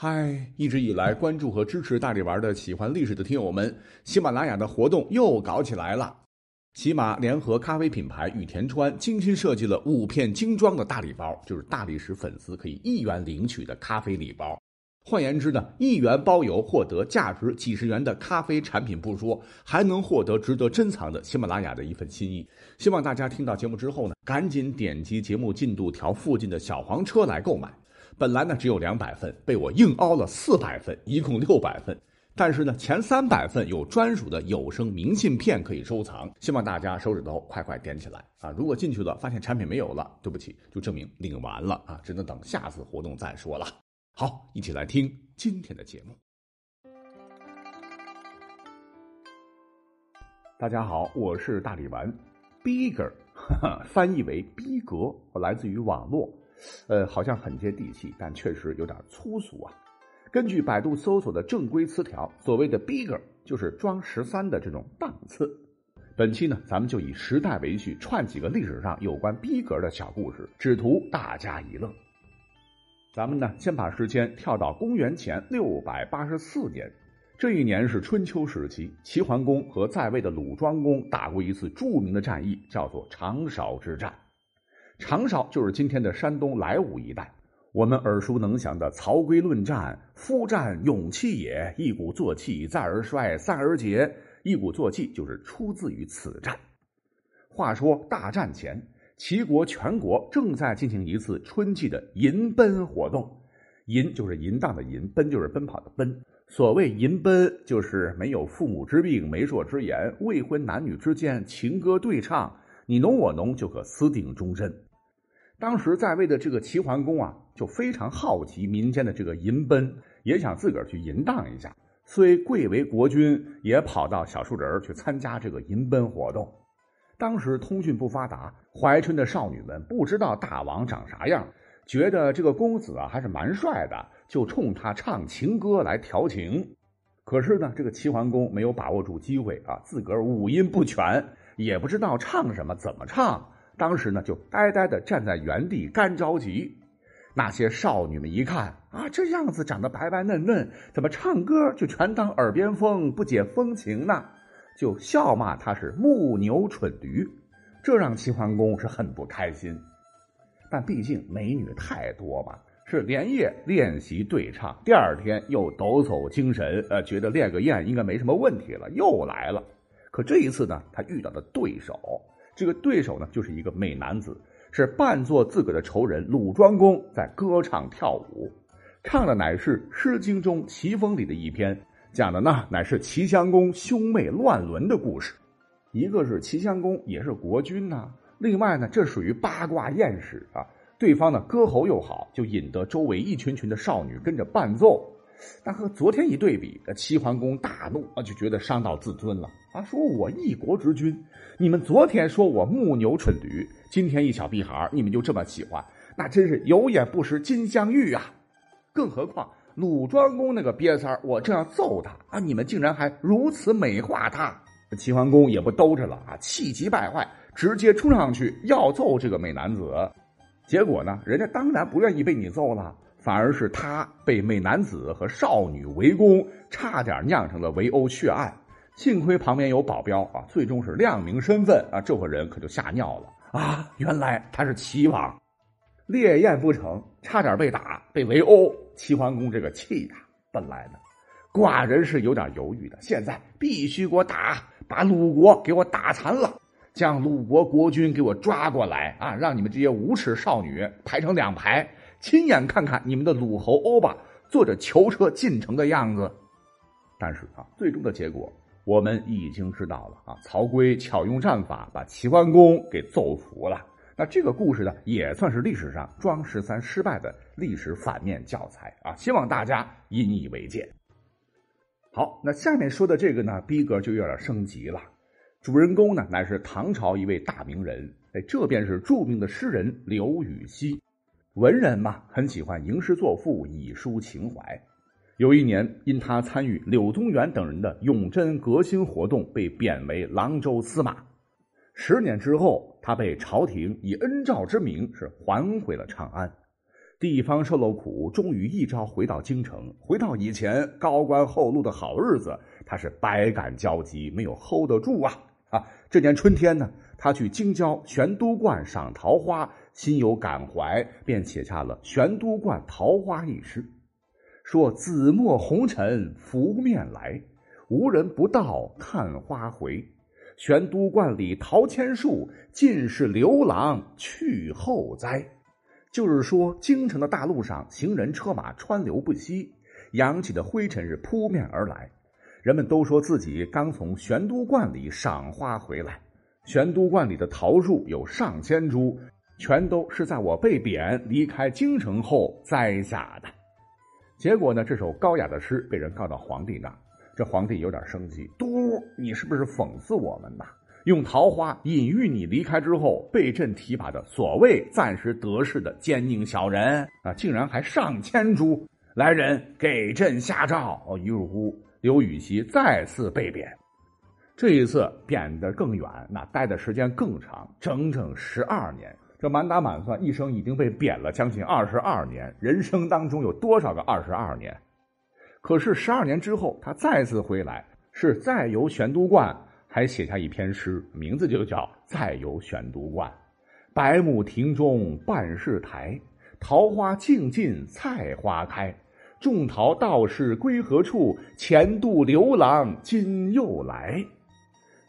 嗨，一直以来关注和支持大力丸的喜欢历史的听友们，喜马拉雅的活动又搞起来了。喜马联合咖啡品牌羽田川精心设计了五片精装的大礼包，就是大历史粉丝可以一元领取的咖啡礼包。换言之呢，一元包邮获得价值几十元的咖啡产品不说，还能获得值得珍藏的喜马拉雅的一份心意。希望大家听到节目之后呢，赶紧点击节目进度条附近的小黄车来购买。本来呢只有两百份，被我硬凹了四百份，一共六百份。但是呢，前三百份有专属的有声明信片可以收藏，希望大家手指头快快点起来啊！如果进去了发现产品没有了，对不起，就证明领完了啊，只能等下次活动再说了。好，一起来听今天的节目。大家好，我是大力丸，Bigger，翻译为逼格，来自于网络。呃，好像很接地气，但确实有点粗俗啊。根据百度搜索的正规词条，所谓的 “bigger” 就是装十三的这种档次。本期呢，咱们就以时代为序，串几个历史上有关逼格的小故事，只图大家一乐。咱们呢，先把时间跳到公元前六百八十四年，这一年是春秋时期，齐桓公和在位的鲁庄公打过一次著名的战役，叫做长勺之战。长少就是今天的山东莱芜一带，我们耳熟能详的曹刿论战，夫战勇气也，一鼓作气，再而衰，三而竭。一鼓作气就是出自于此战。话说大战前，齐国全国正在进行一次春季的吟奔活动，吟就是淫荡的淫，奔就是奔跑的奔。所谓吟奔，就是没有父母之命，媒妁之言，未婚男女之间情歌对唱，你侬我侬，就可私定终身。当时在位的这个齐桓公啊，就非常好奇民间的这个淫奔，也想自个儿去淫荡一下。虽贵为国君，也跑到小树林去参加这个淫奔活动。当时通讯不发达，怀春的少女们不知道大王长啥样，觉得这个公子啊还是蛮帅的，就冲他唱情歌来调情。可是呢，这个齐桓公没有把握住机会啊，自个儿五音不全，也不知道唱什么，怎么唱。当时呢，就呆呆的站在原地，干着急。那些少女们一看啊，这样子长得白白嫩嫩，怎么唱歌就全当耳边风，不解风情呢？就笑骂他是木牛蠢驴，这让齐桓公是很不开心。但毕竟美女太多嘛，是连夜练习对唱，第二天又抖擞精神，呃，觉得练个艳应该没什么问题了，又来了。可这一次呢，他遇到的对手。这个对手呢，就是一个美男子，是扮作自个的仇人鲁庄公在歌唱跳舞，唱的乃是《诗经》中《齐风》里的一篇，讲的呢乃是齐襄公兄妹乱伦的故事。一个是齐襄公也是国君呐，另外呢这属于八卦艳史啊。对方呢歌喉又好，就引得周围一群群的少女跟着伴奏。但和昨天一对比，齐桓公大怒啊，就觉得伤到自尊了啊！说我一国之君，你们昨天说我木牛蠢驴，今天一小屁孩你们就这么喜欢，那真是有眼不识金镶玉啊！更何况鲁庄公那个瘪三我正要揍他啊，你们竟然还如此美化他！齐桓公也不兜着了啊，气急败坏，直接冲上去要揍这个美男子。结果呢，人家当然不愿意被你揍了。反而是他被美男子和少女围攻，差点酿成了围殴血案。幸亏旁边有保镖啊，最终是亮明身份啊，这伙人可就吓尿了啊！原来他是齐王，烈焰不成，差点被打被围殴。齐桓公这个气呀，本来呢，寡人是有点犹豫的，现在必须给我打，把鲁国给我打残了，将鲁国国君给我抓过来啊，让你们这些无耻少女排成两排。亲眼看看你们的鲁侯欧巴坐着囚车进城的样子，但是啊，最终的结果我们已经知道了啊。曹刿巧用战法把齐桓公给揍服了。那这个故事呢，也算是历史上庄十三失败的历史反面教材啊。希望大家引以为戒。好，那下面说的这个呢，逼格就有点升级了。主人公呢，乃是唐朝一位大名人，哎，这便是著名的诗人刘禹锡。文人嘛，很喜欢吟诗作赋以抒情怀。有一年，因他参与柳宗元等人的永贞革新活动，被贬为廊州司马。十年之后，他被朝廷以恩诏之名是还回了长安。地方受了苦，终于一朝回到京城，回到以前高官厚禄的好日子，他是百感交集，没有 hold 得住啊啊！这年春天呢，他去京郊玄都观赏桃花，心有感怀，便写下了《玄都观桃花》一诗，说：“紫陌红尘拂面来，无人不道看花回。玄都观里桃千树，尽是刘郎去后栽。”就是说，京城的大路上，行人车马川流不息，扬起的灰尘是扑面而来。人们都说自己刚从玄都观里赏花回来。玄都观里的桃树有上千株，全都是在我被贬离开京城后栽下的。结果呢，这首高雅的诗被人告到皇帝那，这皇帝有点生气：“嘟，你是不是讽刺我们呐？”用桃花隐喻你离开之后被朕提拔的所谓暂时得势的奸佞小人啊，竟然还上千株！来人，给朕下诏！哦，于是乎，刘禹锡再次被贬，这一次贬得更远，那待的时间更长，整整十二年。这满打满算，一生已经被贬了将近二十二年。人生当中有多少个二十二年？可是十二年之后，他再次回来，是再游玄都观。还写下一篇诗，名字就叫《再游玄都观》。百亩庭中半是台，桃花尽尽菜花开。种桃道士归何处？前度刘郎今又来。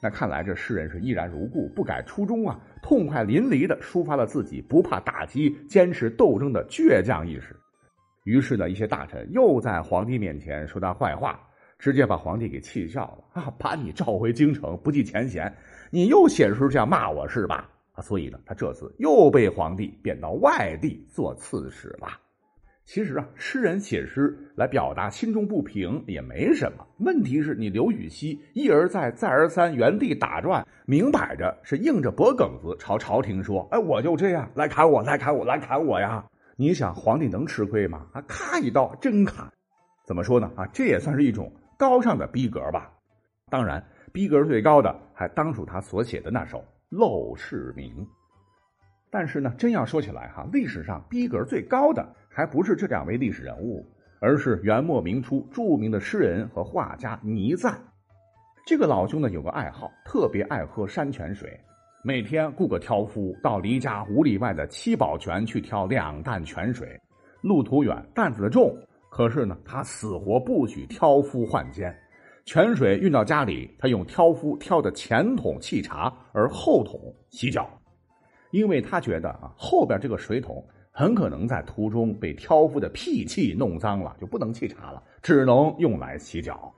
那看来这诗人是依然如故，不改初衷啊！痛快淋漓的抒发了自己不怕打击、坚持斗争的倔强意识。于是呢，一些大臣又在皇帝面前说他坏话。直接把皇帝给气笑了啊！把你召回京城，不计前嫌，你又写诗这样骂我是吧？啊，所以呢，他这次又被皇帝贬到外地做刺史了。其实啊，诗人写诗来表达心中不平也没什么。问题是你刘禹锡一而再、再而三原地打转，明摆着是硬着脖梗子朝朝廷说：“哎，我就这样来砍我，来砍我，来砍我呀！”你想皇帝能吃亏吗？啊，咔一刀，真砍。怎么说呢？啊，这也算是一种。高尚的逼格吧，当然，逼格最高的还当属他所写的那首《陋室铭》。但是呢，真要说起来哈，历史上逼格最高的还不是这两位历史人物，而是元末明初著名的诗人和画家倪瓒。这个老兄呢，有个爱好，特别爱喝山泉水，每天雇个挑夫到离家五里外的七宝泉去挑两担泉水，路途远，担子重。可是呢，他死活不许挑夫换肩。泉水运到家里，他用挑夫挑的前桶沏茶，而后桶洗脚，因为他觉得啊，后边这个水桶很可能在途中被挑夫的屁气弄脏了，就不能沏茶了，只能用来洗脚。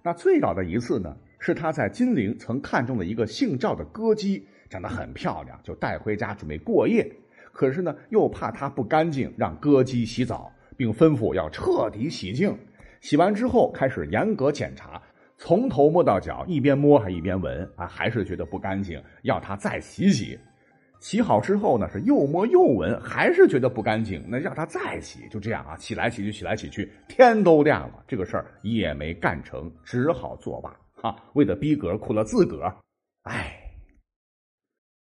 那最早的一次呢，是他在金陵曾看中了一个姓赵的歌姬，长得很漂亮，就带回家准备过夜。可是呢，又怕她不干净，让歌姬洗澡。并吩咐要彻底洗净，洗完之后开始严格检查，从头摸到脚，一边摸还一边闻啊，还是觉得不干净，要他再洗洗。洗好之后呢，是又摸又闻，还是觉得不干净，那让他再洗。就这样啊，洗来洗去，洗来洗去，天都亮了，这个事儿也没干成，只好作罢。哈，为了逼格，苦了自个儿，哎。